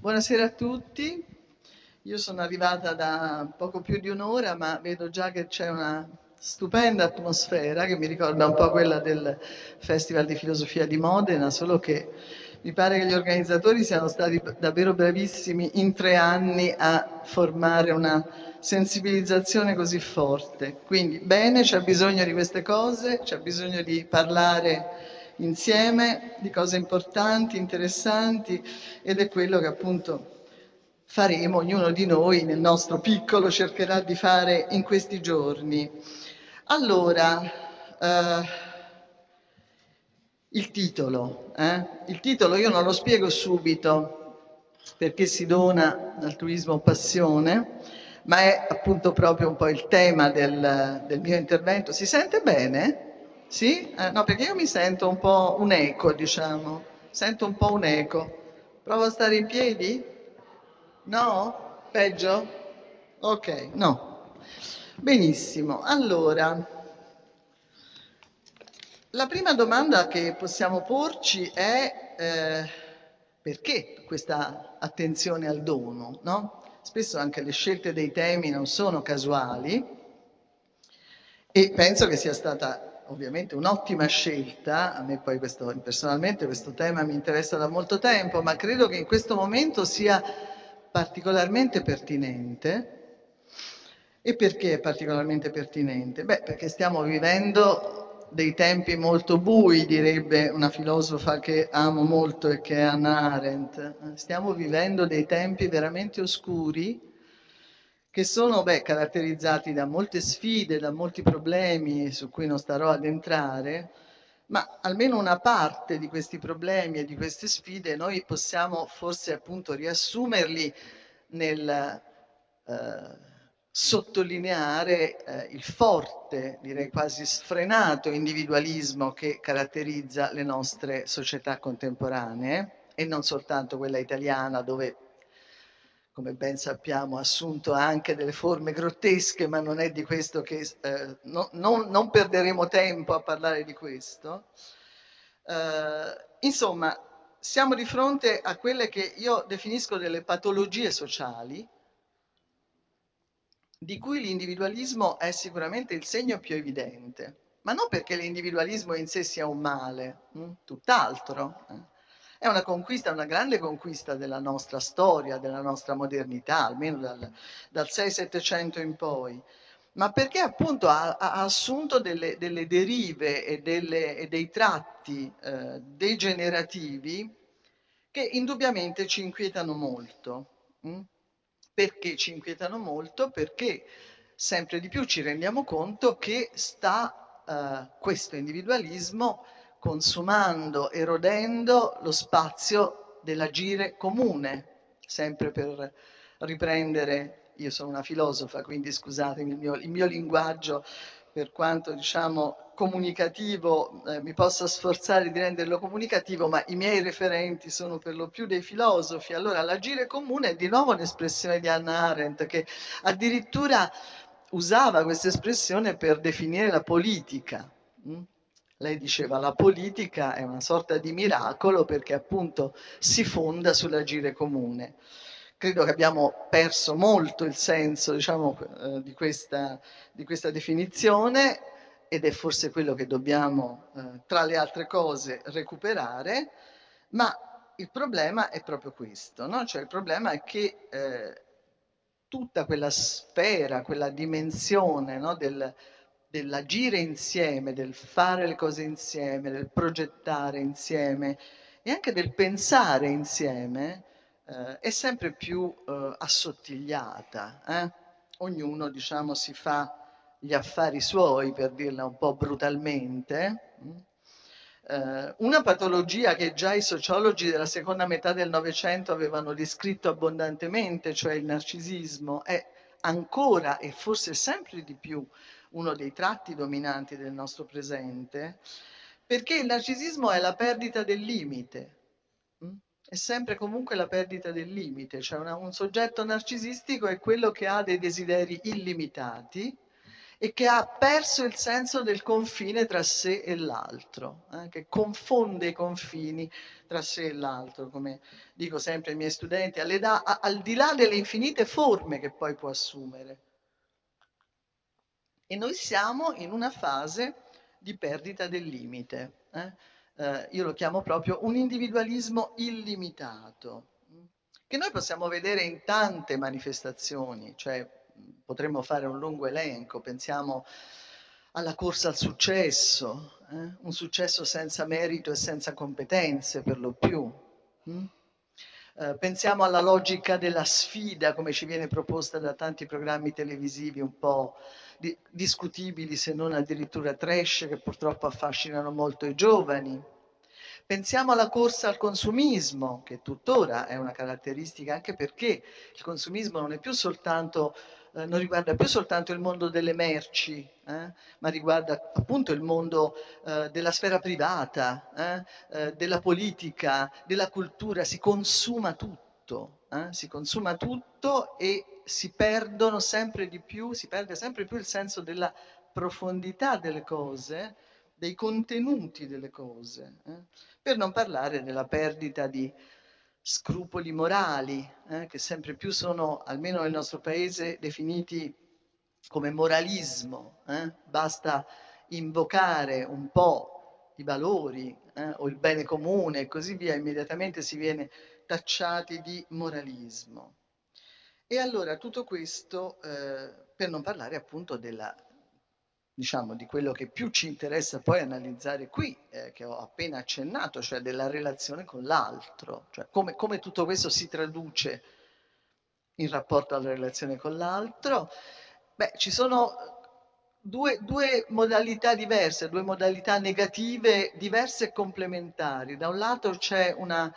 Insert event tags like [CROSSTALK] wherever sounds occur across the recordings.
Buonasera a tutti. Io sono arrivata da poco più di un'ora, ma vedo già che c'è una stupenda atmosfera che mi ricorda un po' quella del Festival di Filosofia di Modena, solo che mi pare che gli organizzatori siano stati davvero bravissimi in tre anni a formare una sensibilizzazione così forte. Quindi bene, c'è bisogno di queste cose, c'è bisogno di parlare insieme di cose importanti, interessanti ed è quello che appunto faremo, ognuno di noi nel nostro piccolo cercherà di fare in questi giorni. Allora, eh, il titolo, eh? il titolo io non lo spiego subito perché si dona altruismo passione, ma è appunto proprio un po' il tema del, del mio intervento. Si sente bene? Sì? Eh, no, perché io mi sento un po' un eco, diciamo, sento un po' un eco. Provo a stare in piedi? No? Peggio? Ok, no. Benissimo. Allora, la prima domanda che possiamo porci è eh, perché questa attenzione al dono, no? Spesso anche le scelte dei temi non sono casuali e penso che sia stata ovviamente un'ottima scelta, a me poi questo, personalmente questo tema mi interessa da molto tempo, ma credo che in questo momento sia particolarmente pertinente. E perché è particolarmente pertinente? Beh, perché stiamo vivendo dei tempi molto bui, direbbe una filosofa che amo molto e che è Anna Arendt. Stiamo vivendo dei tempi veramente oscuri che sono beh, caratterizzati da molte sfide, da molti problemi su cui non starò ad entrare, ma almeno una parte di questi problemi e di queste sfide noi possiamo forse appunto riassumerli nel eh, sottolineare eh, il forte, direi quasi sfrenato individualismo che caratterizza le nostre società contemporanee e non soltanto quella italiana dove come ben sappiamo, assunto anche delle forme grottesche, ma non è di questo che eh, no, non, non, perderemo tempo a parlare di questo. Eh, insomma, siamo di fronte a quelle che io definisco delle patologie sociali, di cui l'individualismo è sicuramente il segno più evidente, ma non perché l'individualismo in sé sia un male, hm? tutt'altro. Eh è una conquista, una grande conquista della nostra storia, della nostra modernità, almeno dal, dal 6-700 in poi, ma perché appunto ha, ha assunto delle, delle derive e, delle, e, dei tratti eh, degenerativi che indubbiamente ci inquietano molto. Mm? Perché ci inquietano molto? Perché sempre di più ci rendiamo conto che sta eh, questo individualismo consumando, erodendo lo spazio dell'agire comune, sempre per riprendere, io sono una filosofa, quindi scusatemi il mio, il mio linguaggio, per quanto diciamo comunicativo, eh, mi posso sforzare di renderlo comunicativo, ma i miei referenti sono per lo più dei filosofi. Allora, l'agire comune è di nuovo un'espressione di Hannah Arendt che addirittura usava questa espressione per definire la politica. Hm? Lei diceva la politica è una sorta di miracolo perché appunto si fonda sull'agire comune. Credo che abbiamo perso molto il senso diciamo, eh, di, questa, di, questa, definizione ed è forse quello che dobbiamo, eh, tra le altre cose, recuperare, ma il problema è proprio questo, no? cioè il problema è che eh, tutta quella sfera, quella dimensione no? del, dell'agire insieme, del fare le cose insieme, del progettare insieme e anche del pensare insieme eh, è sempre più eh, assottigliata. Eh? Ognuno, diciamo, si fa gli affari suoi, per dirla un po' brutalmente. Eh, una patologia che già i sociologi della seconda metà del Novecento avevano descritto abbondantemente, cioè il narcisismo, è ancora e forse sempre di più uno dei tratti dominanti del nostro presente, perché il narcisismo è la perdita del limite, mm? è sempre comunque la perdita del limite, cioè una, un soggetto narcisistico è quello che ha dei desideri illimitati e che ha perso il senso del confine tra sé e l'altro, eh, che confonde i confini tra sé e l'altro, come dico sempre ai miei studenti, al di là delle infinite forme che poi può assumere. E noi siamo in una fase di perdita del limite. Eh? Eh, io lo chiamo proprio un individualismo illimitato, che noi possiamo vedere in tante manifestazioni, cioè potremmo fare un lungo elenco, pensiamo alla corsa al successo, eh? un successo senza merito e senza competenze per lo più. Hm? Eh, pensiamo alla logica della sfida come ci viene proposta da tanti programmi televisivi un po' di- discutibili se non addirittura trash che purtroppo affascinano molto i giovani. Pensiamo alla corsa al consumismo, che tuttora è una caratteristica anche perché il consumismo non è più soltanto eh, non riguarda più soltanto il mondo delle merci, eh, ma riguarda appunto il mondo eh, della sfera privata, eh, eh, della politica, della cultura, si consuma tutto, eh, si consuma tutto e si perdono sempre di più, si perde sempre più il senso della profondità delle cose, dei contenuti delle cose, per non parlare della perdita di scrupoli morali, eh, che sempre più sono, almeno nel nostro paese, definiti come moralismo. Eh? Basta invocare un po' i valori eh, o il bene comune e così via, immediatamente si viene tacciati di moralismo. E allora tutto questo eh, per non parlare appunto della diciamo, di quello che più ci interessa poi analizzare qui, eh, che ho appena accennato, cioè della relazione con l'altro, cioè come, come tutto questo si traduce in rapporto alla relazione con l'altro. Beh, ci sono due, due, modalità diverse, due modalità negative diverse e complementari. Da un lato c'è una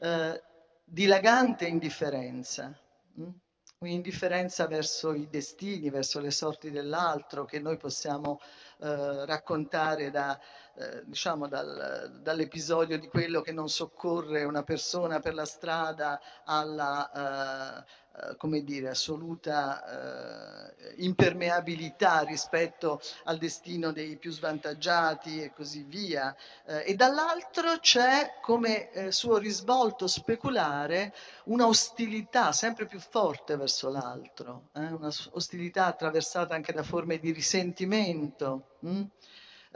eh, dilagante indifferenza. Hm? Un'indifferenza verso i destini, verso le sorti dell'altro che noi possiamo eh, raccontare da, eh, diciamo dal, dall'episodio di quello che non soccorre una persona per la strada alla eh, eh come dire, assoluta eh, impermeabilità rispetto al destino dei più svantaggiati e così via. Eh, e dall'altro c'è come suo risvolto speculare una ostilità sempre più forte verso l'altro, eh? una ostilità attraversata anche da forme di risentimento. Hm?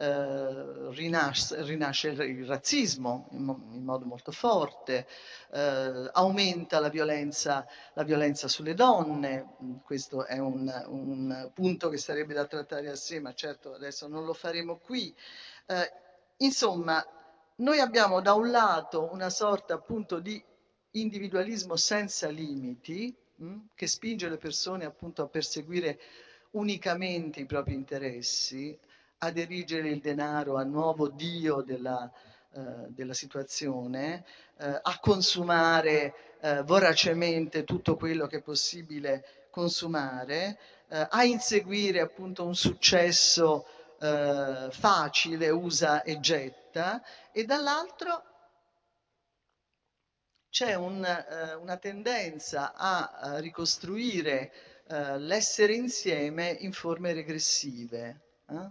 Eh, rinasce, rinasce, il razzismo in, in modo molto forte, eh, aumenta la violenza, la violenza, sulle donne, questo è un, un, punto che sarebbe da trattare a sé, ma certo adesso non lo faremo qui. Eh, insomma, noi abbiamo da un lato una sorta appunto di individualismo senza limiti mh, mm, che spinge le persone appunto a perseguire unicamente i propri interessi, ad erigere il denaro a nuovo dio della, eh, della situazione, eh, a consumare eh, voracemente tutto quello che è possibile consumare, eh, a inseguire appunto un successo eh, facile, usa e getta, e dall'altro c'è un, eh, una tendenza a, a ricostruire l'essere insieme in forme regressive. Eh?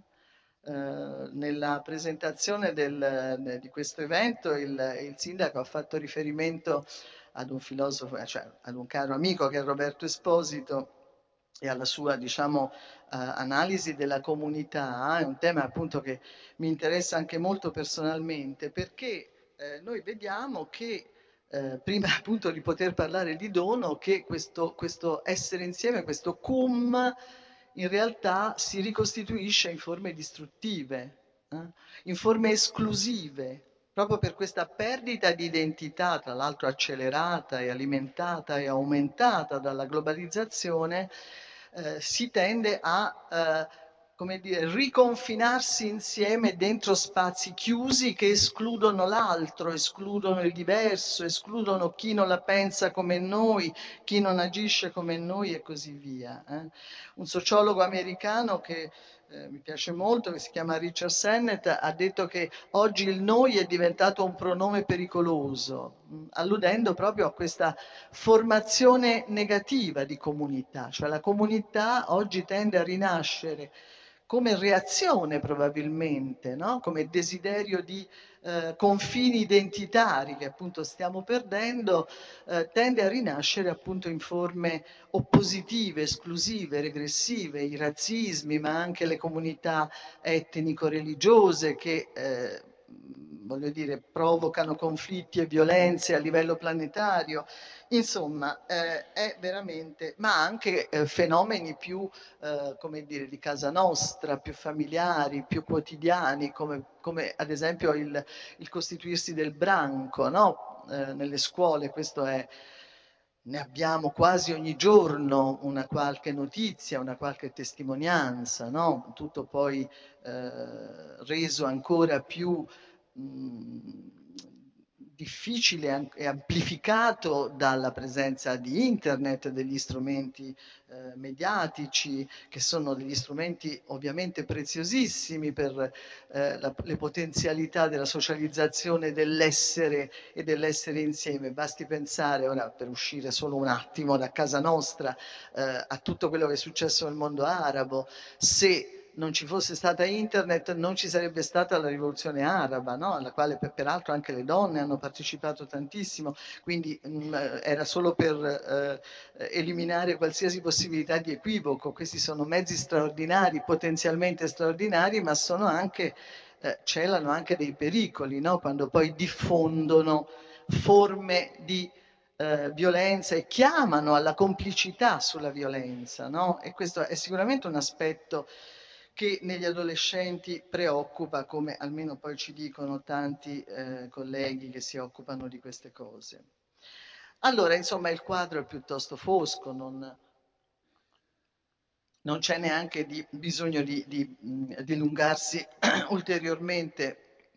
Uh, nella presentazione del, di questo evento il, il, sindaco ha fatto riferimento ad un filosofo, cioè ad un caro amico che è Roberto Esposito e alla sua diciamo, analisi della comunità, è un tema appunto che mi interessa anche molto personalmente perché eh, noi vediamo che eh, prima [LAUGHS] appunto di poter parlare di dono, che questo, questo essere insieme, questo cum, in realtà si ricostituisce in forme distruttive, eh? in forme esclusive, proprio per questa perdita di identità, tra l'altro accelerata e alimentata e aumentata dalla globalizzazione, eh, si tende a eh, come dire, riconfinarsi insieme dentro spazi chiusi che escludono l'altro, escludono il diverso, escludono chi non la pensa come noi, chi non agisce come noi e così via. Eh? Un sociologo americano che eh, mi piace molto, che si chiama Richard Sennett, ha detto che oggi il noi è diventato un pronome pericoloso, mh, alludendo proprio a questa formazione negativa di comunità, cioè la comunità oggi tende a rinascere come reazione probabilmente, no? come desiderio di eh, confini identitari che appunto stiamo perdendo, eh, tende a rinascere appunto in forme oppositive, esclusive, regressive, i razzismi, ma anche le comunità etnico-religiose che eh, voglio dire, provocano conflitti e violenze a livello planetario. Insomma, eh, è veramente, ma anche eh, fenomeni più, eh, come dire, di casa nostra, più familiari, più quotidiani, come, come ad esempio il, il, costituirsi del branco, no? Eh, nelle scuole, questo è, ne abbiamo quasi ogni giorno una qualche notizia, una qualche testimonianza, no? Tutto poi eh, reso ancora più difficile e amplificato dalla presenza di internet, degli strumenti eh, mediatici, che sono degli strumenti ovviamente preziosissimi per eh, la, le potenzialità della socializzazione dell'essere e dell'essere insieme. Basti pensare, ora per uscire solo un attimo da casa nostra, eh, a tutto quello che è successo nel mondo arabo, se non ci fosse stata internet non ci sarebbe stata la rivoluzione araba, no? alla quale peraltro anche le donne hanno partecipato tantissimo, quindi mh, mm, era solo per eh, eliminare qualsiasi possibilità di equivoco. Questi sono mezzi straordinari, potenzialmente straordinari, ma sono anche, eh, celano anche dei pericoli, no? quando poi diffondono forme di eh, violenza e chiamano alla complicità sulla violenza. No? E questo è sicuramente un aspetto che negli adolescenti preoccupa, come almeno poi ci dicono tanti eh, colleghi che si occupano di queste cose. Allora, insomma, il quadro è piuttosto fosco, non, non c'è neanche di, bisogno di, di, di dilungarsi [CLEARS THROAT] ulteriormente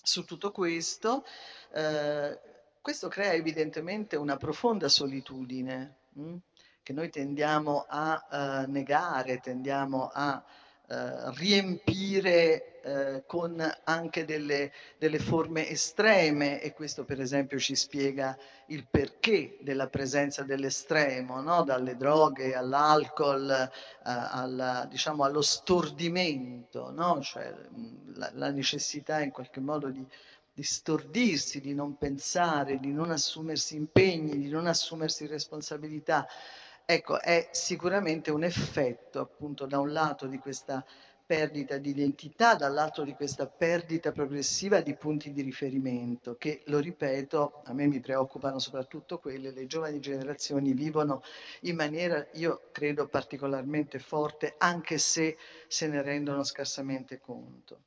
su tutto questo. Eh, questo crea evidentemente una profonda solitudine mh, che noi tendiamo a uh, negare, tendiamo a eh, riempire eh, con anche delle, delle, forme estreme e questo per esempio ci spiega il perché della presenza dell'estremo, no? dalle droghe all'alcol, eh, alla, diciamo, allo stordimento, no? cioè, la, la, necessità in qualche modo di, di stordirsi, di non pensare, di non assumersi impegni, di non assumersi responsabilità. Ecco, è sicuramente un effetto appunto da un lato di questa perdita di identità, dall'altro di questa perdita progressiva di punti di riferimento che, lo ripeto, a me mi preoccupano soprattutto quelle, le giovani generazioni vivono in maniera, io credo, particolarmente forte, anche se se ne rendono scarsamente conto.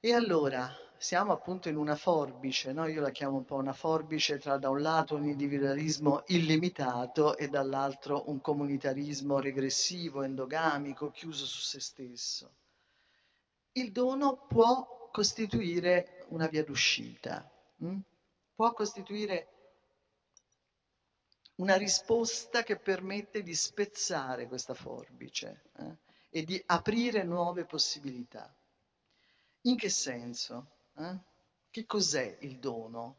E allora, siamo appunto in una forbice, no? io la chiamo un po' una forbice tra da un lato un individualismo illimitato e dall'altro un comunitarismo regressivo, endogamico, chiuso su se stesso. Il dono può costituire una via d'uscita, hm? può costituire una risposta che permette di spezzare questa forbice eh? e di aprire nuove possibilità. In che senso? Eh? Che cos'è il dono?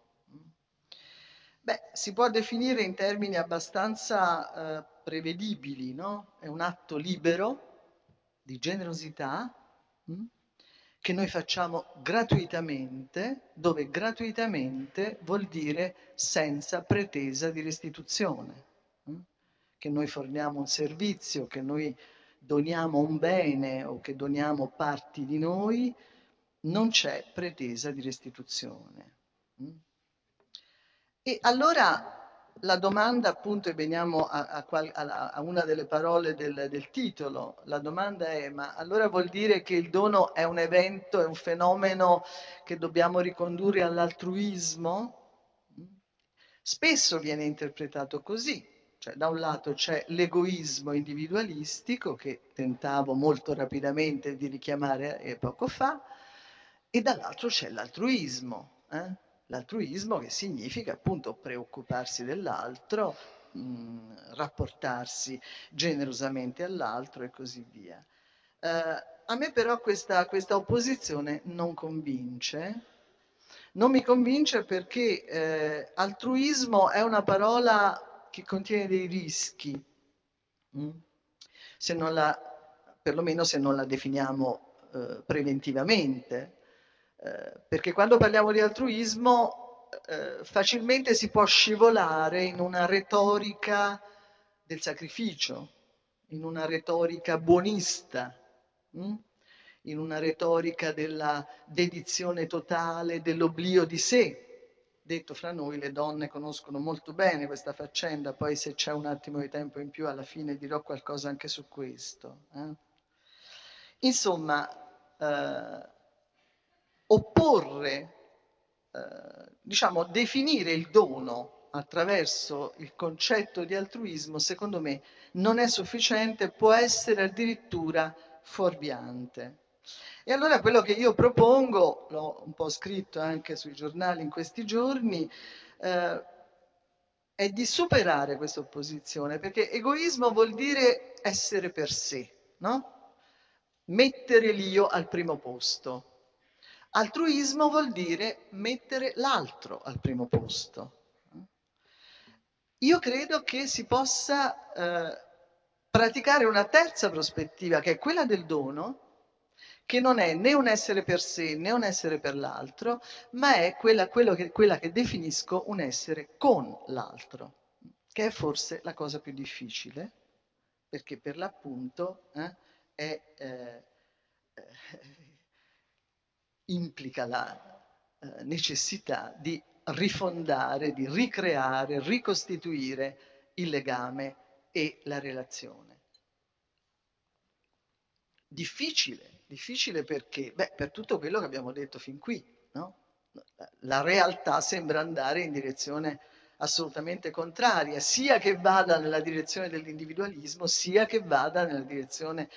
Beh, si può definire in termini abbastanza eh, prevedibili, no? È un atto libero di generosità mh? Hm, che noi facciamo gratuitamente, dove gratuitamente vuol dire senza pretesa di restituzione, mh? Hm, che noi forniamo un servizio, che noi doniamo un bene o che doniamo parti di noi non c'è pretesa di restituzione. Mm? E allora la domanda appunto, e veniamo a, a, a una delle parole del, del, titolo, la domanda è ma allora vuol dire che il dono è un evento, è un fenomeno che dobbiamo ricondurre all'altruismo? Mm? Spesso viene interpretato così, cioè da un lato c'è l'egoismo individualistico che tentavo molto rapidamente di richiamare eh, poco fa, e dall'altro c'è l'altruismo, eh? l'altruismo che significa appunto preoccuparsi dell'altro, mh, rapportarsi generosamente all'altro e così via. Eh, a me però questa, questa opposizione non convince. Non mi convince perché eh, altruismo è una parola che contiene dei rischi, mm? se non la, perlomeno se non la definiamo eh, preventivamente. Eh, perché quando parliamo di altruismo eh, facilmente si può scivolare in una retorica del sacrificio, in una retorica buonista, mh? in una retorica della dedizione totale, dell'oblio di sé. Detto fra noi, le donne conoscono molto bene questa faccenda, poi se c'è un attimo di tempo in più alla fine dirò qualcosa anche su questo. Eh? Insomma, eh, opporre, eh, diciamo, definire il dono attraverso il concetto di altruismo, secondo me, non è sufficiente, può essere addirittura fuorviante. E allora quello che io propongo, l'ho un po' scritto anche sui giornali in questi giorni, eh, è di superare questa opposizione, perché egoismo vuol dire essere per sé, no? Mettere l'io al primo posto. Altruismo vuol dire mettere l'altro al primo posto. Io credo che si possa eh, praticare una terza prospettiva, che è quella del dono, che non è né un essere per sé né un essere per l'altro, ma è quella, che, quella che definisco un essere con l'altro, che è forse la cosa più difficile, perché per l'appunto eh, è, eh, implica la eh, necessità di rifondare, di ricreare, ricostituire il legame e la relazione. Difficile, difficile perché? Beh, per tutto quello che abbiamo detto fin qui, no? La realtà sembra andare in direzione assolutamente contraria, sia che vada nella direzione dell'individualismo, sia che vada nella direzione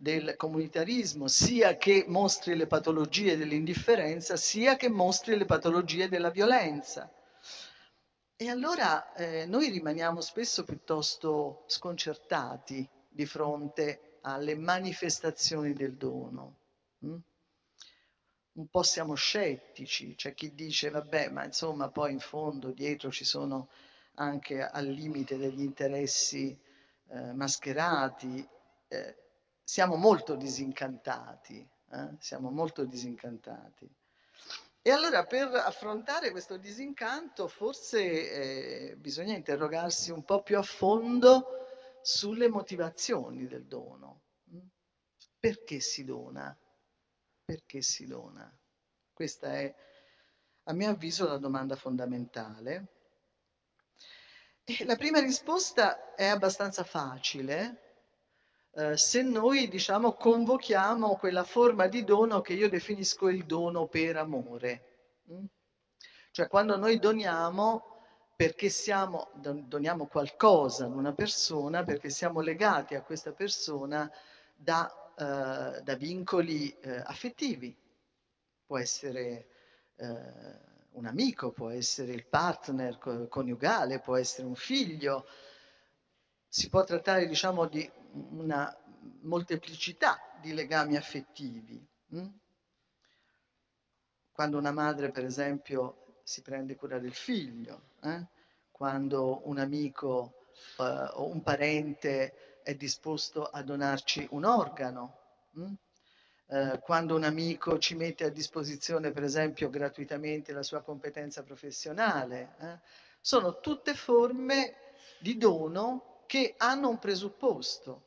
del comunitarismo, sia che mostri le patologie dell'indifferenza, sia che mostri le patologie della violenza. E allora eh, noi rimaniamo spesso piuttosto sconcertati di fronte alle manifestazioni del dono. Hm? Un po' siamo scettici, c'è chi dice vabbè, ma insomma poi in fondo dietro ci sono anche al limite degli interessi eh, mascherati. Eh, siamo molto disincantati, eh? siamo molto disincantati. E allora per affrontare questo disincanto forse eh, bisogna interrogarsi un po' più a fondo sulle motivazioni del dono. Perché si dona? Perché si dona? Questa è, a mio avviso, la domanda fondamentale. E la prima risposta è abbastanza facile, eh, se noi diciamo convochiamo quella forma di dono che io definisco il dono per amore. Mm? Cioè quando noi doniamo perché siamo, doniamo qualcosa ad una persona, perché siamo legati a questa persona da, eh, da vincoli eh, affettivi. Può essere eh, un amico, può essere il partner coniugale, può essere un figlio, si può trattare diciamo di una molteplicità di legami affettivi. Hm? Quando una madre, per esempio, si prende cura del figlio, eh? quando un amico eh, o un parente è disposto a donarci un organo, hm? eh, quando un amico ci mette a disposizione, per esempio, gratuitamente la sua competenza professionale. Eh? Sono tutte forme di dono che hanno un presupposto,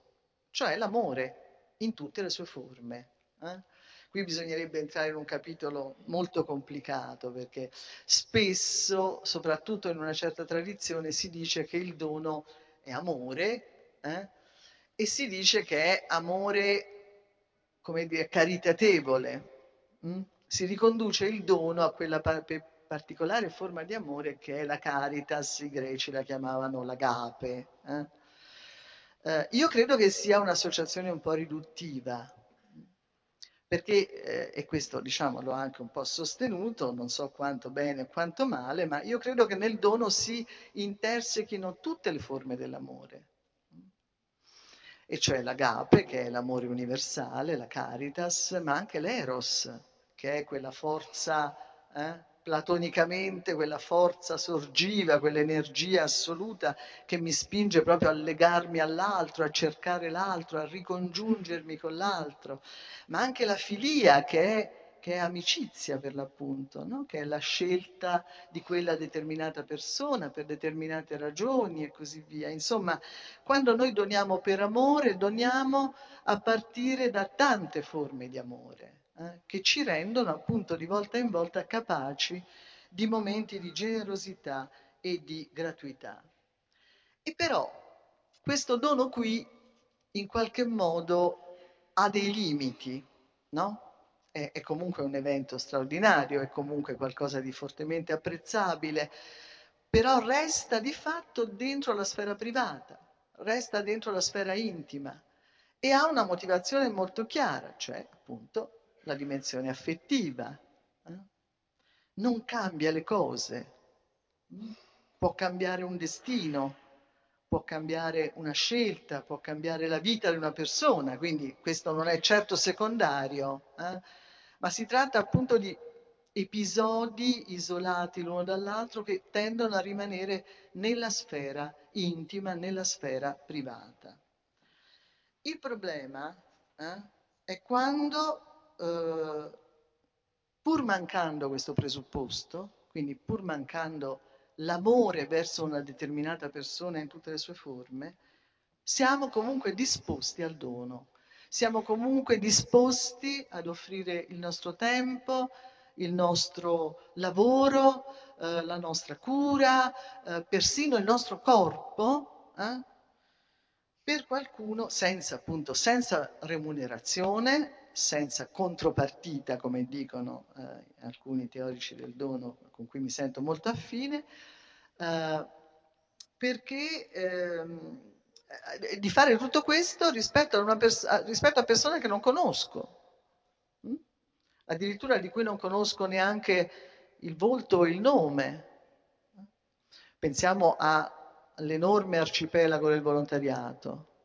cioè l'amore in tutte le sue forme. Eh? Qui bisognerebbe entrare in un capitolo molto complicato perché spesso, soprattutto in una certa tradizione, si dice che il dono è amore eh? e si dice che è amore, come dire, caritatevole. Mm? Si riconduce il dono a quella particolare forma di amore che è la caritas, i greci la chiamavano l'agape. Eh? Eh, io credo che sia un'associazione un po' riduttiva, perché, eh, e questo diciamo l'ho anche un po' sostenuto, non so quanto bene o quanto male, ma io credo che nel dono si intersechino tutte le forme dell'amore. e cioè l'agape, che è l'amore universale, la caritas, ma anche l'eros, che è quella forza, eh, platonicamente, quella forza sorgiva, quell'energia assoluta che mi spinge proprio a legarmi all'altro, a cercare l'altro, a ricongiungermi con l'altro, ma anche la filia, che è che è amicizia per l'appunto, no? che è la scelta di quella determinata persona per determinate ragioni e così via. Insomma, quando noi doniamo per amore, doniamo a partire da tante forme di amore eh, che ci rendono appunto di volta in volta capaci di momenti di generosità e di gratuità. E però questo dono qui in qualche modo ha dei limiti, no? è, è comunque un evento straordinario, è comunque qualcosa di fortemente apprezzabile, però resta di fatto dentro la sfera privata, resta dentro la sfera intima e ha una motivazione molto chiara, cioè appunto la dimensione affettiva. Eh? Non cambia le cose, può cambiare un destino, può cambiare una scelta, può cambiare la vita di una persona, quindi questo non è certo secondario. Eh? ma si tratta appunto di episodi isolati l'uno dall'altro che tendono a rimanere nella sfera intima, nella sfera privata. Il problema eh, è quando, eh, pur mancando questo presupposto, quindi pur mancando l'amore verso una determinata persona in tutte le sue forme, siamo comunque disposti al dono. Siamo comunque disposti ad offrire il nostro tempo, il nostro lavoro, eh, la nostra cura, eh, persino il nostro corpo, eh, per qualcuno senza, appunto, senza remunerazione, senza contropartita, come dicono eh, alcuni teorici del dono con cui mi sento molto affine, eh, perché ehm, eh, di fare tutto questo rispetto a, pers- rispetto a, persone che non conosco, mm? addirittura di cui non conosco neanche il volto o il nome. Pensiamo all'enorme arcipelago del volontariato,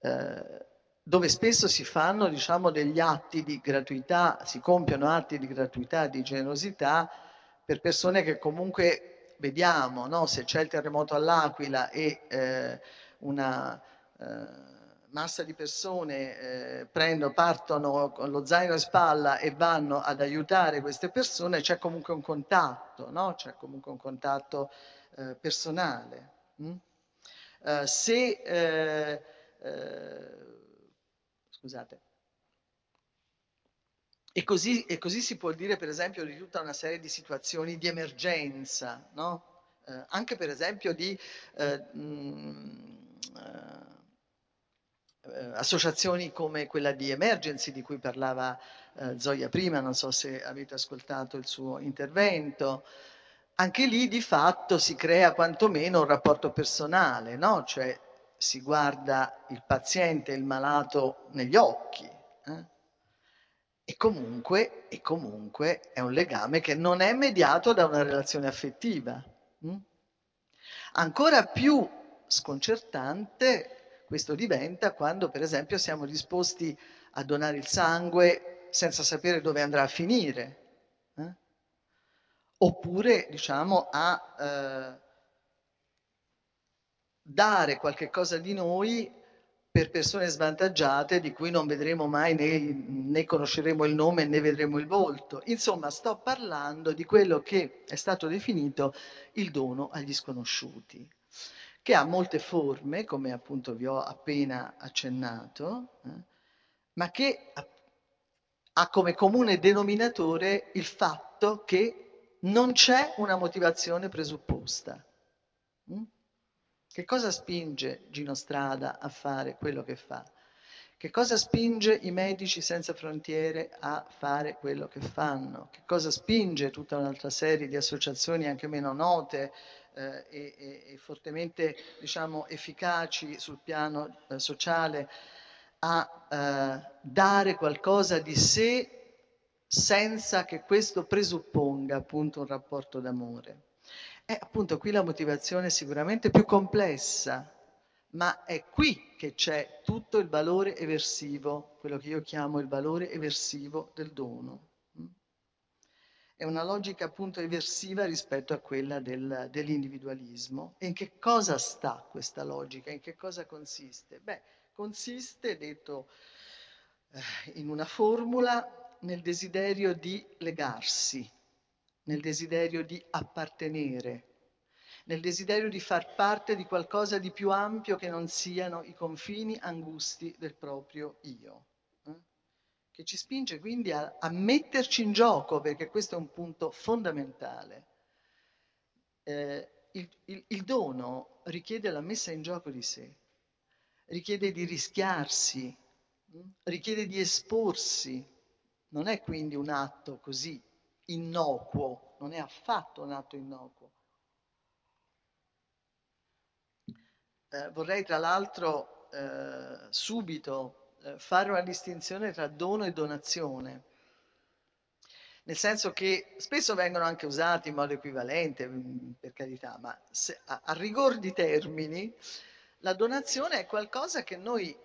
eh? Dove spesso si fanno diciamo, degli atti di gratuità, si compiono atti di gratuità, di generosità per persone che comunque vediamo no? se c'è il terremoto all'Aquila e eh, una eh, massa di persone eh, prendono, partono con lo zaino in spalla e vanno ad aiutare queste persone, c'è comunque un contatto, no? c'è comunque un contatto eh, personale. Mm? Eh, se, eh, scusate, e così, e così, si può dire per esempio di tutta una serie di situazioni di emergenza, no? eh, anche per esempio di eh, mh, eh, associazioni come quella di Emergency di cui parlava eh, Zoya prima, non so se avete ascoltato il suo intervento. Anche lì di fatto si crea quantomeno un rapporto personale, no? cioè si guarda il paziente, il malato negli occhi. Eh? E comunque, e comunque è un legame che non è mediato da una relazione affettiva. Mm? Ancora più sconcertante questo diventa quando, per esempio, siamo disposti a donare il sangue senza sapere dove andrà a finire. Eh? Oppure, diciamo, a eh, dare qualche cosa di noi per persone svantaggiate di cui non vedremo mai né, né, conosceremo il nome né vedremo il volto. Insomma, sto parlando di quello che è stato definito il dono agli sconosciuti, che ha molte forme, come appunto vi ho appena accennato, eh, ma che ha come comune denominatore il fatto che non c'è una motivazione presupposta. Mm? Che cosa spinge Gino Strada a fare quello che fa? Che cosa spinge i medici senza frontiere a fare quello che fanno? Che cosa spinge tutta un'altra serie di associazioni anche meno note eh, e, e, fortemente diciamo, efficaci sul piano eh, sociale a eh, dare qualcosa di sé senza che questo presupponga appunto un rapporto d'amore? E appunto qui la motivazione è sicuramente più complessa, ma è qui che c'è tutto il valore eversivo, quello che io chiamo il valore eversivo del dono. È una logica appunto eversiva rispetto a quella del, dell'individualismo. E in che cosa sta questa logica? In che cosa consiste? Beh, consiste, detto eh, in una formula, nel desiderio di legarsi, nel desiderio di appartenere, nel desiderio di far parte di qualcosa di più ampio che non siano i confini angusti del proprio io che ci spinge quindi a, a, metterci in gioco, perché questo è un punto fondamentale. Eh, il, il, il dono richiede la messa in gioco di sé, richiede di rischiarsi, hm? richiede di esporsi. Non è quindi un atto così innocuo, non è affatto un atto innocuo. Eh, vorrei tra l'altro eh, subito eh, fare una distinzione tra dono e donazione, nel senso che spesso vengono anche usati in modo equivalente, mm, per carità, ma se, a, a rigor di termini, la donazione è qualcosa che noi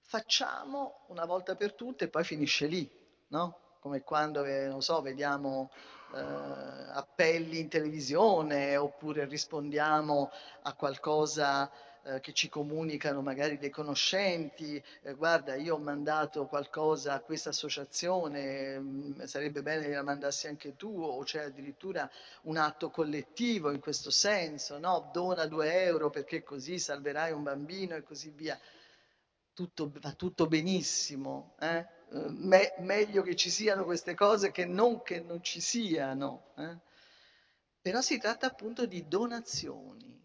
facciamo una volta per tutte e poi finisce lì, no? Come quando, eh, non so, vediamo eh, appelli in televisione oppure rispondiamo a qualcosa eh, che ci comunicano magari dei conoscenti, eh, guarda io ho mandato qualcosa a questa associazione, mh, mm, sarebbe bene che la mandassi anche tu, o c'è addirittura un atto collettivo in questo senso, no? dona due euro perché così salverai un bambino e così via. Tutto, va tutto benissimo, eh? Me- meglio che ci siano queste cose che non che non ci siano. Eh? Però si tratta appunto di donazioni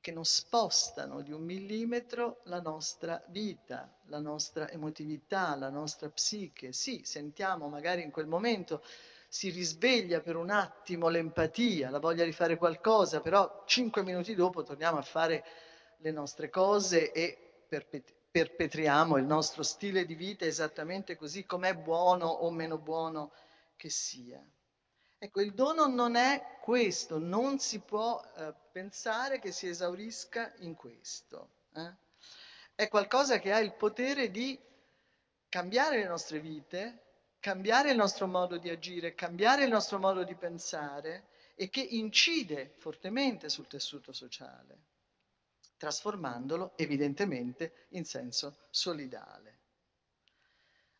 che non spostano di un millimetro la nostra vita, la nostra emotività, la nostra psiche. Sì, sentiamo magari in quel momento si risveglia per un attimo l'empatia, la voglia di fare qualcosa, però cinque minuti dopo torniamo a fare le nostre cose e perpet- perpetriamo il nostro stile di vita esattamente così com'è buono o meno buono che sia. Ecco, il dono non è questo, non si può eh, pensare che si esaurisca in questo. Eh? È qualcosa che ha il potere di cambiare le nostre vite, cambiare il nostro modo di agire, cambiare il nostro modo di pensare e che incide fortemente sul tessuto sociale, trasformandolo evidentemente in senso solidale.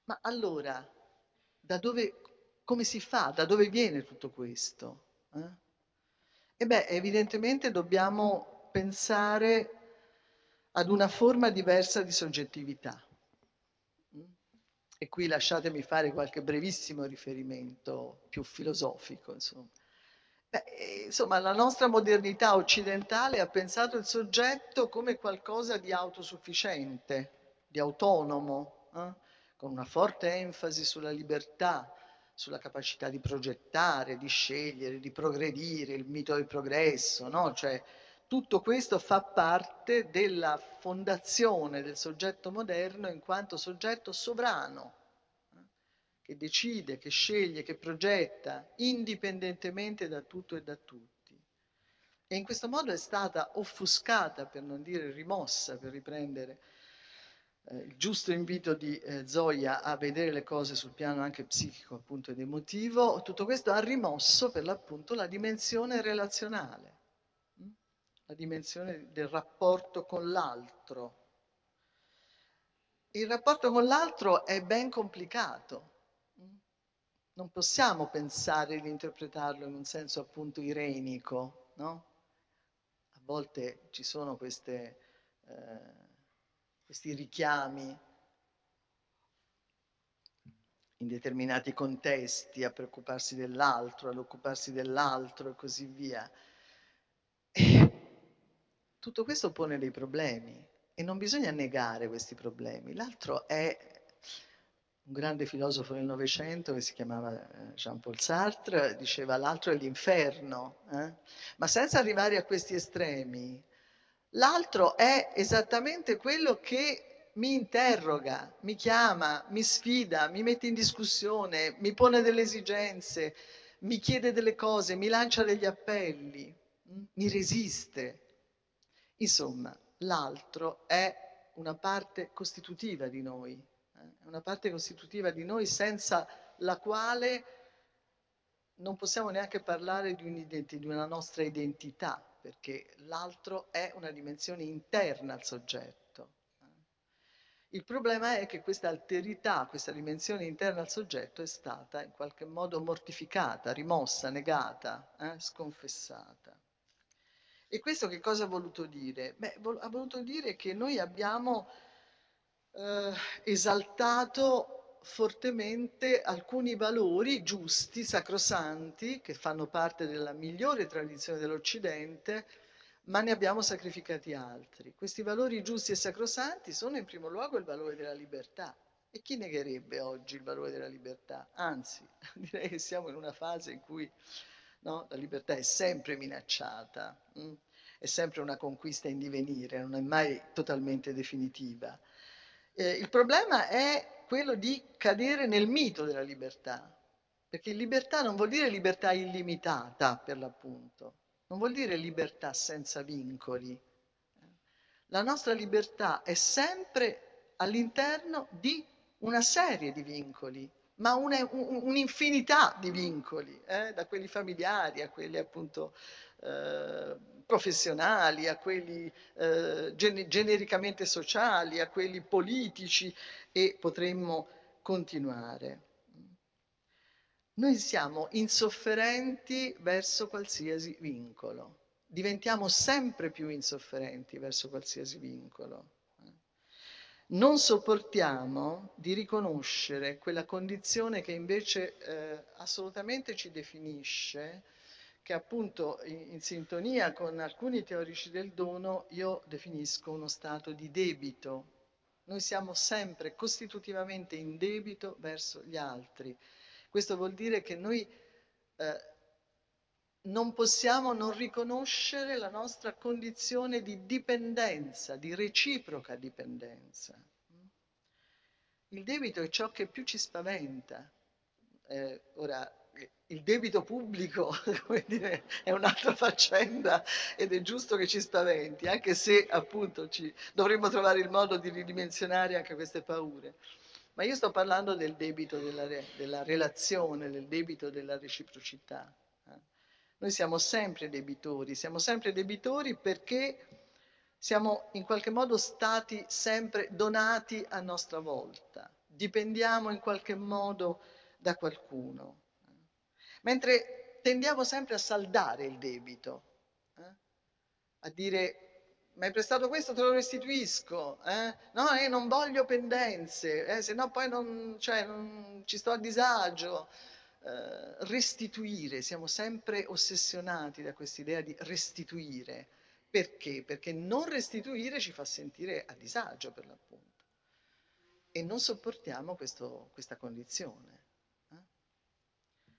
Ma allora, da dove come si fa? Da dove viene tutto questo? Eh? E beh, evidentemente dobbiamo pensare ad una forma diversa di soggettività. E qui lasciatemi fare qualche brevissimo riferimento più filosofico. Insomma. Beh, eh, insomma, la nostra modernità occidentale ha pensato il soggetto come qualcosa di autosufficiente, di autonomo, eh? con una forte enfasi sulla libertà, sulla capacità di progettare, di scegliere, di progredire, il mito del progresso, no? Cioè, tutto questo fa parte della fondazione del soggetto moderno in quanto soggetto sovrano? Che decide, che sceglie, che progetta, indipendentemente da tutto e da tutti. E in questo modo è stata offuscata, per non dire rimossa, per riprendere eh, il giusto invito di eh, Zoya a vedere le cose sul piano anche psichico appunto ed emotivo, tutto questo ha rimosso per l'appunto la dimensione relazionale, hm? la dimensione del rapporto con l'altro. Il rapporto con l'altro è ben complicato. Non possiamo pensare di interpretarlo in un senso appunto irenico, no? A volte ci sono queste eh, questi richiami in determinati contesti a preoccuparsi dell'altro, ad occuparsi dell'altro e così via. E tutto questo pone dei problemi e non bisogna negare questi problemi. L'altro è un grande filosofo del Novecento che si chiamava eh, Jean-Paul Sartre, diceva l'altro è l'inferno, eh? ma senza arrivare a questi estremi, L'altro è esattamente quello che mi interroga, mi chiama, mi sfida, mi mette in discussione, mi pone delle esigenze, mi chiede delle cose, mi lancia degli appelli, mm, mi resiste. Insomma, l'altro è una parte costitutiva di noi? Una parte costitutiva di noi senza la quale non possiamo neanche parlare di, di una nostra identità, perché l'altro è una dimensione interna al soggetto. Il problema è che questa alterità, questa dimensione interna al soggetto è stata in qualche modo mortificata, rimossa, negata, eh, sconfessata. E questo che cosa ha voluto dire? Beh, ha voluto dire che noi abbiamo eh, esaltato fortemente alcuni valori giusti, sacrosanti, che fanno parte della migliore tradizione dell'Occidente, ma ne abbiamo sacrificati altri. Questi valori giusti e sacrosanti sono in primo luogo il valore della libertà. E chi negherebbe oggi il valore della libertà? Anzi, [LAUGHS] direi che siamo in una fase in cui no, la libertà è sempre minacciata, mh? Mm? è sempre una conquista in divenire, non è mai totalmente definitiva. Eh, il problema è quello di cadere nel mito della libertà, perché libertà non vuol dire libertà illimitata, per l'appunto, non vuol dire libertà senza vincoli. La nostra libertà è sempre all'interno di una serie di vincoli, ma un'infinità di vincoli, eh? da quelli familiari a quelli appunto eh, professionali, a quelli eh, genericamente sociali, a quelli politici e potremmo continuare. Noi siamo insofferenti verso qualsiasi vincolo, diventiamo sempre più insofferenti verso qualsiasi vincolo. Non sopportiamo di riconoscere quella condizione che invece eh, assolutamente ci definisce, che appunto in, in sintonia con alcuni teorici del dono io definisco uno stato di debito. Noi siamo sempre costitutivamente in debito verso gli altri questo vuol dire che noi eh, non possiamo non riconoscere la nostra condizione di dipendenza, di reciproca dipendenza. Il debito è ciò che più ci spaventa. Eh, ora, il debito pubblico [LAUGHS] dire, è un'altra faccenda ed è giusto che ci spaventi, anche se appunto ci, dovremmo trovare il modo di ridimensionare anche queste paure. Ma io sto parlando del debito della, della relazione, del debito della reciprocità. Eh. Noi siamo sempre debitori, siamo sempre debitori perché siamo in qualche modo stati sempre donati a nostra volta, dipendiamo in qualche modo da qualcuno, mentre tendiamo sempre a saldare il debito, eh? a dire mi hai prestato questo, te lo restituisco. Eh? No, io non voglio pendenze, eh? se no poi non, cioè, non, ci sto a disagio. Eh, restituire, siamo sempre ossessionati da quest'idea di restituire. Perché? Perché non restituire ci fa sentire a disagio, per l'appunto. E non sopportiamo questo, questa condizione.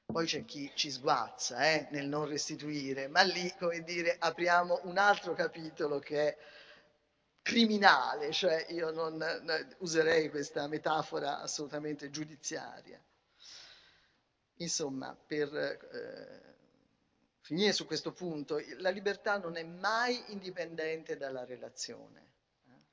Poi c'è chi ci sguazza eh, nel non restituire, ma lì, come dire, apriamo un altro capitolo che è criminale, cioè io non, non userei questa metafora assolutamente giudiziaria. Insomma, per eh, finire su questo punto, la libertà non è mai indipendente dalla relazione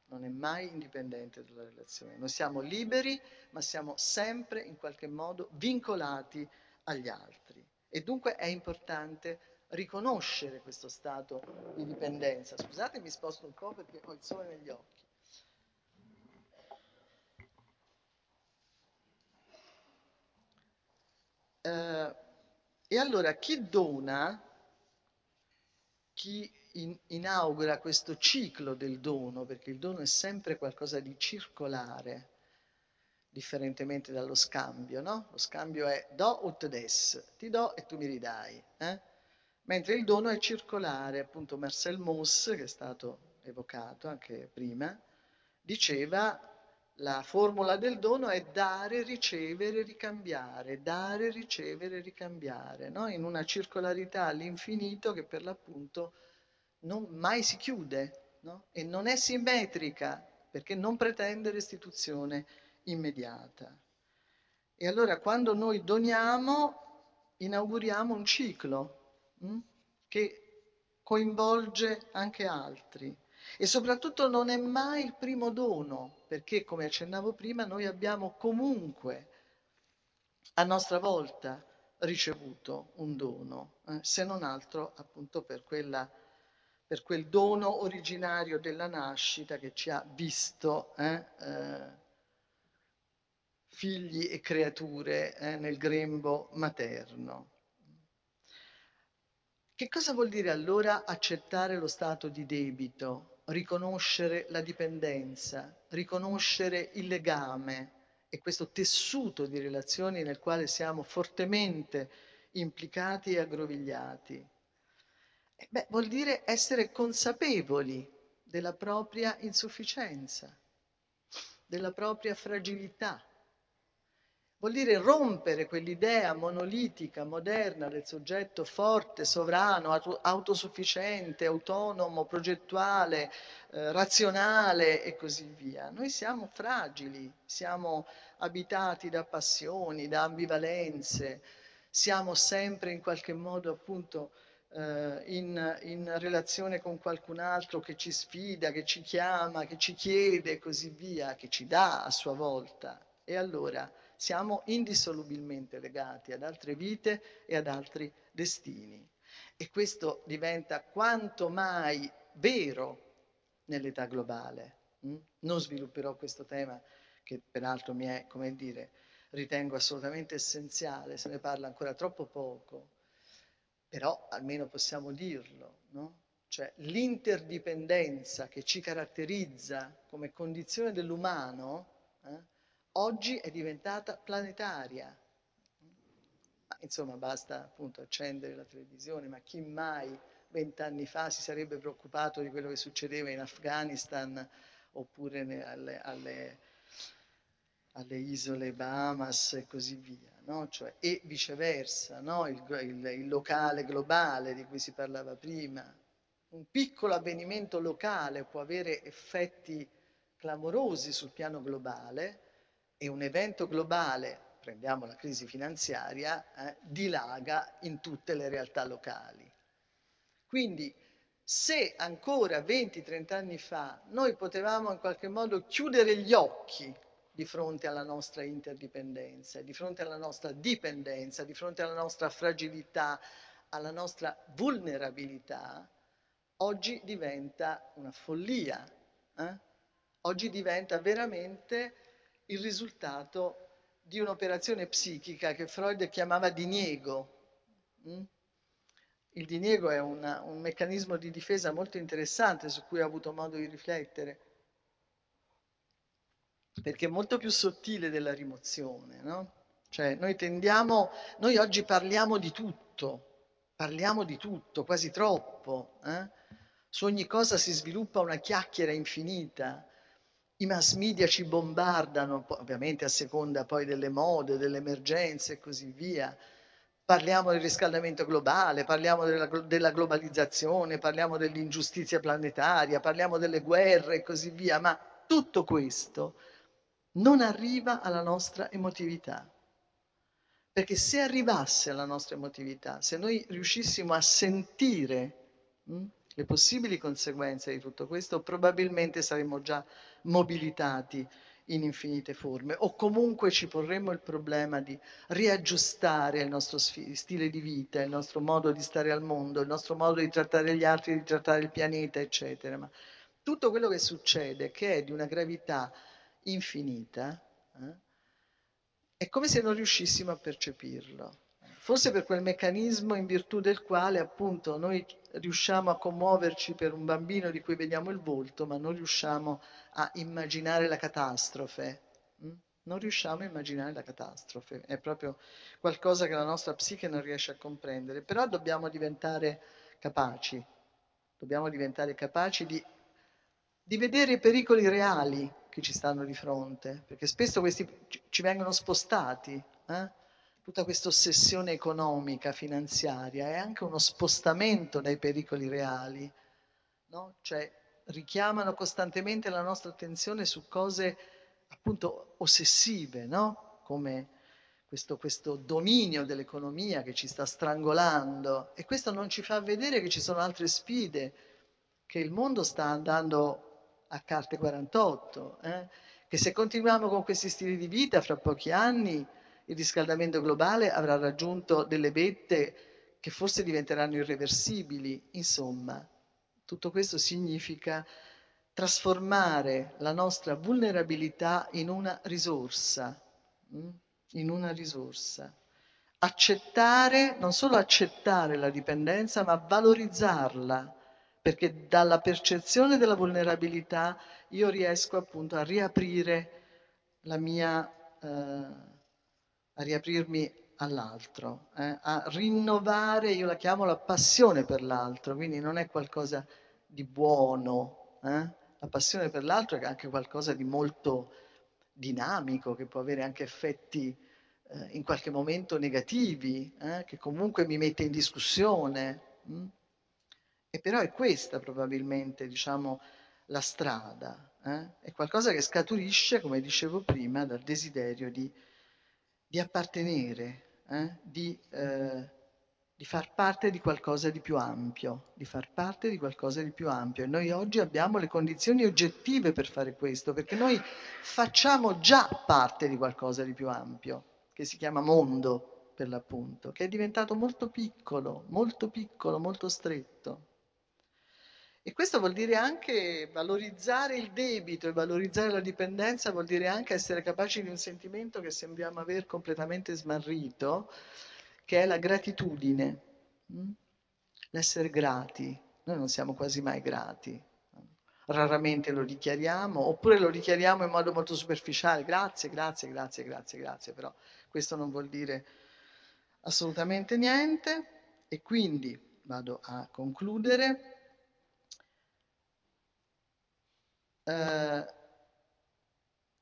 non è mai indipendente dalla relazione. Noi siamo liberi, ma siamo sempre in qualche modo vincolati agli altri. E dunque è importante riconoscere questo stato di dipendenza. Scusate, mi sposto un po' perché ho il sole negli occhi. Eh, e allora chi dona, chi in, inaugura questo ciclo del dono, perché il dono è sempre qualcosa di circolare, differentemente dallo scambio, no? Lo scambio è do ut des, ti do e tu mi ridai. Eh? Mentre il dono è circolare, appunto Marcel Mauss, che è stato evocato anche prima, diceva la formula del dono è dare, ricevere, ricambiare, dare, ricevere, ricambiare, no? in una circolarità all'infinito che per l'appunto non, mai si chiude no? e non è simmetrica perché non pretende restituzione immediata. E allora quando noi doniamo inauguriamo un ciclo mh, hm, che coinvolge anche altri. E soprattutto non è mai il primo dono, perché come accennavo prima, noi abbiamo comunque a nostra volta ricevuto un dono, eh, se non altro appunto per, quella, per, quel dono originario della nascita che ci ha visto eh, eh, figli e creature eh, nel grembo materno. Che cosa vuol dire allora accettare lo stato di debito, riconoscere la dipendenza, riconoscere il legame e questo tessuto di relazioni nel quale siamo fortemente implicati e aggrovigliati? Eh beh, vuol dire essere consapevoli della propria insufficienza, della propria fragilità, Vuol dire rompere quell'idea monolitica, moderna del soggetto forte, sovrano, autosufficiente, autonomo, progettuale, eh, razionale e così via. Noi siamo fragili, siamo abitati da passioni, da ambivalenze, siamo sempre in qualche modo appunto eh, in, in relazione con qualcun altro che ci sfida, che ci chiama, che ci chiede e così via, che ci dà a sua volta. E allora siamo indissolubilmente legati ad altre vite e ad altri destini. E questo diventa quanto mai vero nell'età globale. Mm? Non svilupperò questo tema che peraltro mi è, come dire, ritengo assolutamente essenziale, se ne parla ancora troppo poco, però almeno possiamo dirlo, no? Cioè l'interdipendenza che ci caratterizza come condizione dell'umano eh, oggi è diventata planetaria. Ma, insomma, basta appunto accendere la televisione, ma chi mai vent'anni fa si sarebbe preoccupato di quello che succedeva in Afghanistan oppure alle, alle, alle isole Bahamas e così via, no? cioè, e viceversa, no? il, il, il locale globale di cui si parlava prima. Un piccolo avvenimento locale può avere effetti clamorosi sul piano globale, e un evento globale, prendiamo la crisi finanziaria, eh, dilaga in tutte le realtà locali. Quindi se ancora 20-30 anni fa noi potevamo in qualche modo chiudere gli occhi di fronte alla nostra interdipendenza, di fronte alla nostra dipendenza, di fronte alla nostra fragilità, alla nostra vulnerabilità, oggi diventa una follia. Eh? Oggi diventa veramente il risultato di un'operazione psichica che Freud chiamava diniego. Mm? Il diniego è una, un meccanismo di difesa molto interessante su cui ho avuto modo di riflettere, perché è molto più sottile della rimozione. No? Cioè, noi tendiamo, noi oggi parliamo di tutto, parliamo di tutto, quasi troppo. Eh? Su ogni cosa si sviluppa una chiacchiera infinita i mass media ci bombardano, ovviamente a seconda poi delle mode, delle emergenze e così via. Parliamo del riscaldamento globale, parliamo della, della globalizzazione, parliamo dell'ingiustizia planetaria, parliamo delle guerre e così via, ma tutto questo non arriva alla nostra emotività. Perché se arrivasse alla nostra emotività, se noi riuscissimo a sentire mh, hm, le possibili conseguenze di tutto questo, probabilmente saremmo già mobilitati in infinite forme o comunque ci porremmo il problema di riaggiustare il nostro stile di vita, il nostro modo di stare al mondo, il nostro modo di trattare gli altri, di trattare il pianeta, eccetera. Ma tutto quello che succede, che è di una gravità infinita, eh, è come se non riuscissimo a percepirlo. Forse per quel meccanismo in virtù del quale appunto noi riusciamo a commuoverci per un bambino di cui vediamo il volto, ma non riusciamo a immaginare la catastrofe. Mm? Non riusciamo a immaginare la catastrofe, è proprio qualcosa che la nostra psiche non riesce a comprendere, però dobbiamo diventare capaci, dobbiamo diventare capaci di, di vedere i pericoli reali che ci stanno di fronte, perché spesso questi ci vengono spostati. Eh? Tutta questa ossessione economica, finanziaria, è anche uno spostamento dai pericoli reali, no? cioè richiamano costantemente la nostra attenzione su cose appunto ossessive, no? come questo, questo dominio dell'economia che ci sta strangolando e questo non ci fa vedere che ci sono altre sfide che il mondo sta andando a carte 48, eh? che se continuiamo con questi stili di vita fra pochi anni il riscaldamento globale avrà raggiunto delle vette che forse diventeranno irreversibili. Insomma, tutto questo significa trasformare la nostra vulnerabilità in una risorsa, mm? in una risorsa. Accettare, non solo accettare la dipendenza, ma valorizzarla, perché dalla percezione della vulnerabilità io riesco appunto a riaprire la mia, eh, a riaprirmi all'altro, eh, a rinnovare, io la chiamo la passione per l'altro, quindi non è qualcosa di buono, eh? La passione per l'altro è anche qualcosa di molto dinamico, che può avere anche effetti eh, in qualche momento negativi, eh, che comunque mi mette in discussione. Hm? E però è questa probabilmente, diciamo, la strada. Eh? È qualcosa che scaturisce, come dicevo prima, dal desiderio di, di appartenere, eh? di eh, di far parte di qualcosa di più ampio, di far parte di qualcosa di più ampio. E noi oggi abbiamo le condizioni oggettive per fare questo, perché noi facciamo già parte di qualcosa di più ampio, che si chiama mondo, per l'appunto, che è diventato molto piccolo, molto piccolo, molto stretto. E questo vuol dire anche valorizzare il debito e valorizzare la dipendenza, vuol dire anche essere capaci di un sentimento che sembriamo aver completamente smarrito, che è la gratitudine, mm? l'essere grati. Noi non siamo quasi mai grati, raramente lo dichiariamo, oppure lo dichiariamo in modo molto superficiale, grazie, grazie, grazie, grazie, grazie, però questo non vuol dire assolutamente niente e quindi vado a concludere. Eh,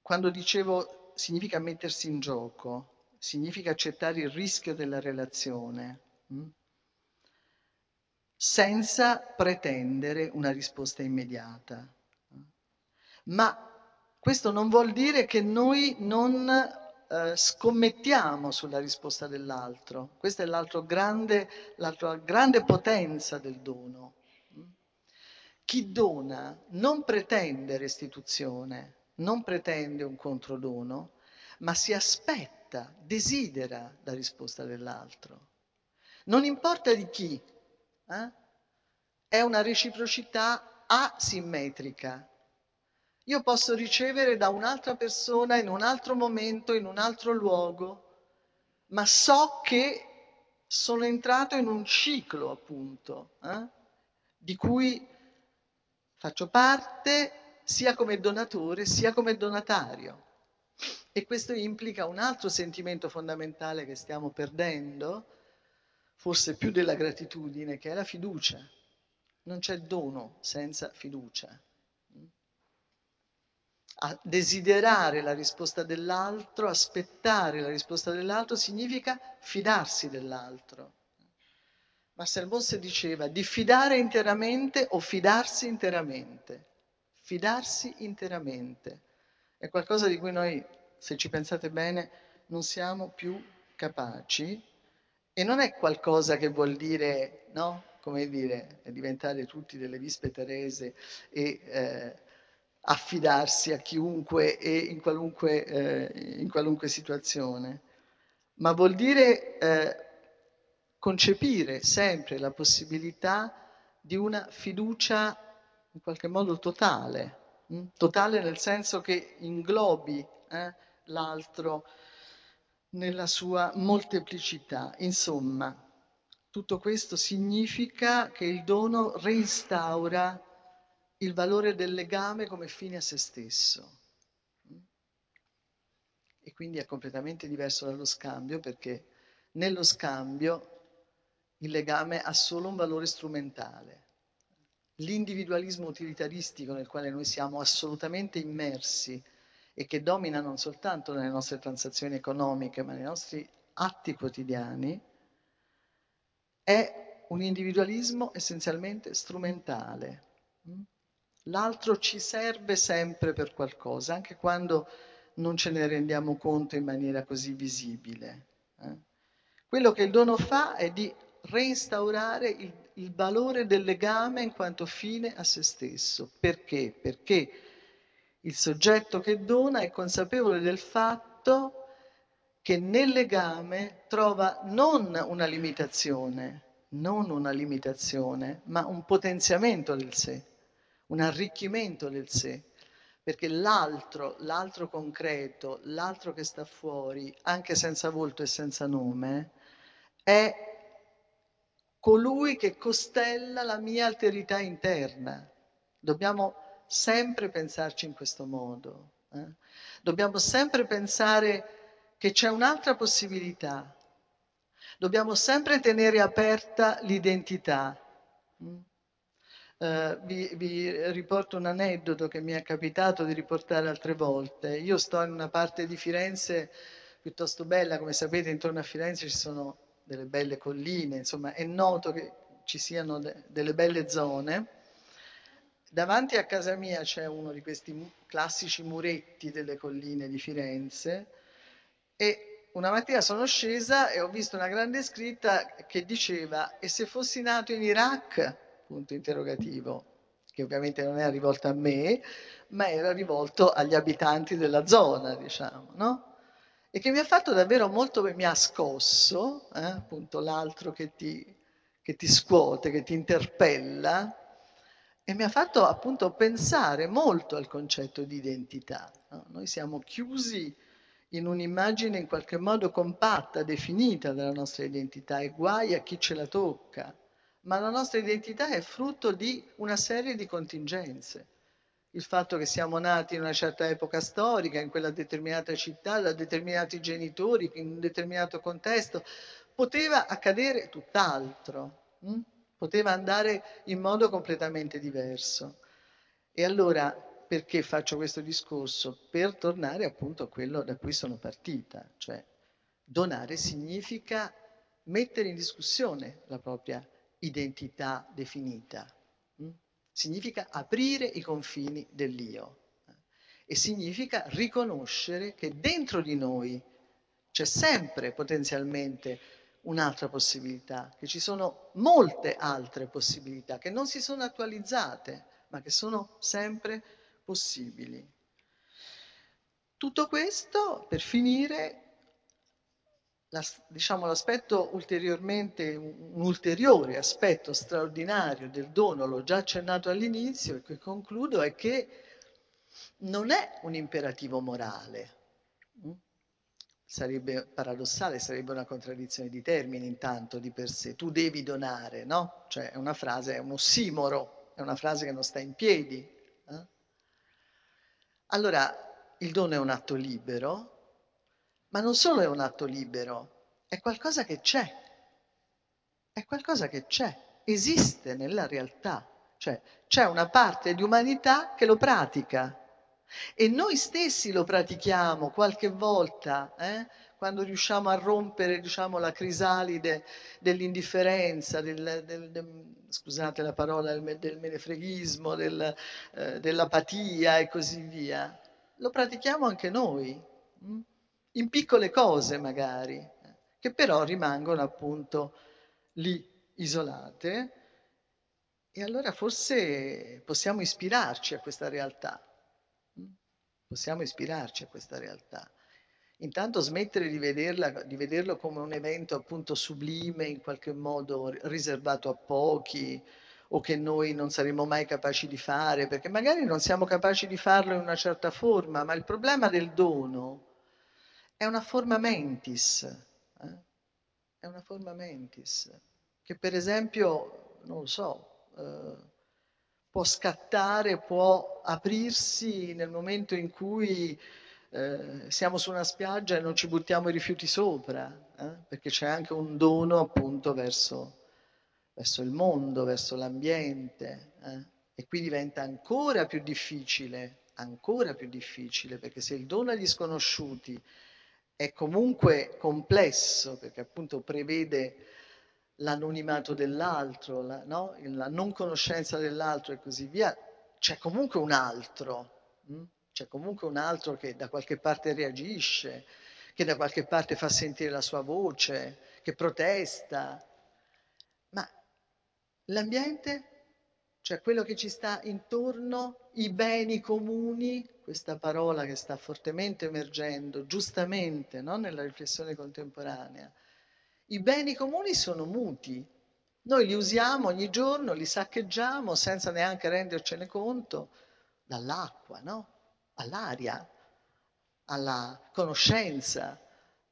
quando dicevo significa mettersi in gioco, significa accettare il rischio della relazione, mh? Mm? senza pretendere una risposta immediata. Ma questo non vuol dire che noi non eh, scommettiamo sulla risposta dell'altro. Questa è l'altra grande, grande potenza del dono. Chi dona non pretende restituzione, non pretende un controdono, ma si aspetta, desidera la risposta dell'altro. Non importa di chi, eh? è una reciprocità asimmetrica. Io posso ricevere da un'altra persona in un altro momento, in un altro luogo, ma so che sono entrato in un ciclo, appunto, eh? di cui faccio parte sia come donatore sia come donatario. E questo implica un altro sentimento fondamentale che stiamo perdendo, forse più della gratitudine, che è la fiducia. Non c'è dono senza fiducia. A desiderare la risposta dell'altro, aspettare la risposta dell'altro, significa fidarsi dell'altro. Marcel Mauss diceva diffidare interamente o fidarsi interamente. Fidarsi interamente. È qualcosa di cui noi se ci pensate bene, non siamo più capaci e non è qualcosa che vuol dire, no? Come dire, diventare tutti delle vispe terese e eh, affidarsi a chiunque e in qualunque, eh, in qualunque situazione, ma vuol dire eh, concepire sempre la possibilità di una fiducia in qualche modo totale, hm? totale nel senso che inglobi eh, l'altro nella sua molteplicità. Insomma, tutto questo significa che il dono reinstaura il valore del legame come fine a se stesso. E quindi è completamente diverso dallo scambio perché nello scambio il legame ha solo un valore strumentale. L'individualismo utilitaristico nel quale noi siamo assolutamente immersi e che domina non soltanto nelle nostre transazioni economiche, ma nei nostri atti quotidiani, è un individualismo essenzialmente strumentale. L'altro ci serve sempre per qualcosa, anche quando non ce ne rendiamo conto in maniera così visibile. Eh? Quello che il dono fa è di reinstaurare il, il valore del legame in quanto fine a se stesso. Perché? Perché il soggetto che dona è consapevole del fatto che nel legame trova non una limitazione, non una limitazione, ma un potenziamento del sé, un arricchimento del sé, perché l'altro, l'altro concreto, l'altro che sta fuori, anche senza volto e senza nome, è colui che costella la mia alterità interna. Dobbiamo sempre pensarci in questo modo. Eh? Dobbiamo sempre pensare che c'è un'altra possibilità. Dobbiamo sempre tenere aperta l'identità. Uh, vi, vi, riporto un aneddoto che mi è capitato di riportare altre volte. Io sto in una parte di Firenze piuttosto bella, come sapete intorno a Firenze ci sono delle belle colline, insomma è noto che ci siano de- delle belle zone. Davanti a casa mia c'è uno di questi classici muretti delle colline di Firenze e una mattina sono scesa e ho visto una grande scritta che diceva e se fossi nato in Iraq? Punto interrogativo, che ovviamente non era rivolto a me, ma era rivolto agli abitanti della zona, diciamo, no? E che mi ha fatto davvero molto, mi ha scosso, eh? appunto l'altro che ti, che ti scuote, che ti interpella, e mi ha fatto appunto pensare molto al concetto di identità. No? Noi siamo chiusi in un'immagine in qualche modo compatta, definita della nostra identità e guai a chi ce la tocca, ma la nostra identità è frutto di una serie di contingenze. Il fatto che siamo nati in una certa epoca storica, in quella determinata città, da determinati genitori, in un determinato contesto, poteva accadere tutt'altro, hm? poteva andare in modo completamente diverso. E allora perché faccio questo discorso? Per tornare appunto a quello da cui sono partita, cioè donare significa mettere in discussione la propria identità definita? Significa aprire i confini dell'io e significa riconoscere che dentro di noi c'è sempre potenzialmente un'altra possibilità, che ci sono molte altre possibilità che non si sono attualizzate, ma che sono sempre possibili. Tutto questo, per finire, la, diciamo, l'aspetto ulteriormente, un ulteriore aspetto straordinario del dono, l'ho già accennato all'inizio e che concludo, è che non è un imperativo morale. Sarebbe paradossale, sarebbe una contraddizione di termini intanto di per sé. Tu devi donare, no? Cioè è una frase, è un ossimoro, è una frase che non sta in piedi. Eh? Allora, il dono è un atto libero, ma non solo è un atto libero, è qualcosa che c'è, è qualcosa che c'è, esiste nella realtà, cioè c'è una parte di umanità che lo pratica e noi stessi lo pratichiamo qualche volta, eh? quando riusciamo a rompere diciamo, la crisalide dell'indifferenza, del, del, del, scusate la parola, del menefreghismo, eh, dell'apatia e così via. Lo pratichiamo anche noi, mh? In piccole cose magari, che però rimangono appunto lì isolate. E allora forse possiamo ispirarci a questa realtà. Possiamo ispirarci a questa realtà. Intanto smettere di, vederla, di vederlo come un evento appunto sublime, in qualche modo riservato a pochi, o che noi non saremo mai capaci di fare, perché magari non siamo capaci di farlo in una certa forma, ma il problema del dono è una forma mentis, eh? è una forma mentis, che per esempio, non lo so, eh, può scattare, può aprirsi nel momento in cui eh, siamo su una spiaggia e non ci buttiamo i rifiuti sopra, eh? perché c'è anche un dono appunto verso, verso il mondo, verso l'ambiente. Eh? E qui diventa ancora più difficile, ancora più difficile, perché se il dono agli sconosciuti è comunque complesso, perché appunto prevede l'anonimato dell'altro, la, no? la non conoscenza dell'altro e così via, c'è comunque un altro, hm? c'è comunque un altro che da qualche parte reagisce, che da qualche parte fa sentire la sua voce, che protesta. L'ambiente, cioè quello che ci sta intorno, i beni comuni, questa parola che sta fortemente emergendo, giustamente, no? nella riflessione contemporanea. I beni comuni sono muti, noi li usiamo ogni giorno, li saccheggiamo senza neanche rendercene conto, dall'acqua, no? all'aria, alla conoscenza,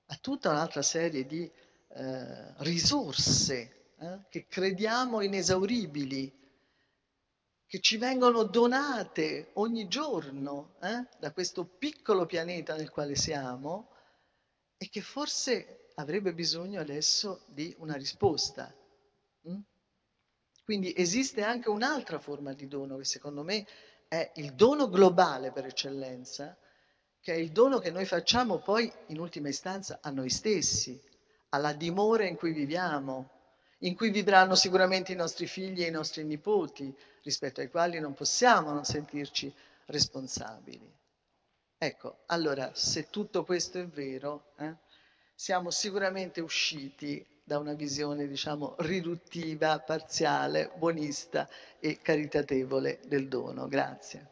a tutta un'altra serie di eh, risorse eh, che crediamo inesauribili, che ci vengono donate ogni giorno eh, da questo piccolo pianeta nel quale siamo e che forse avrebbe bisogno adesso di una risposta. Mm? Quindi esiste anche un'altra forma di dono che secondo me è il dono globale per eccellenza, che è il dono che noi facciamo poi in ultima istanza a noi stessi, alla dimora in cui viviamo, in cui vivranno sicuramente i nostri figli e i nostri nipoti, rispetto ai quali non possiamo non sentirci responsabili. Ecco, allora, se tutto questo è vero, eh, siamo sicuramente usciti da una visione, diciamo, riduttiva, parziale, buonista e caritatevole del dono. Grazie.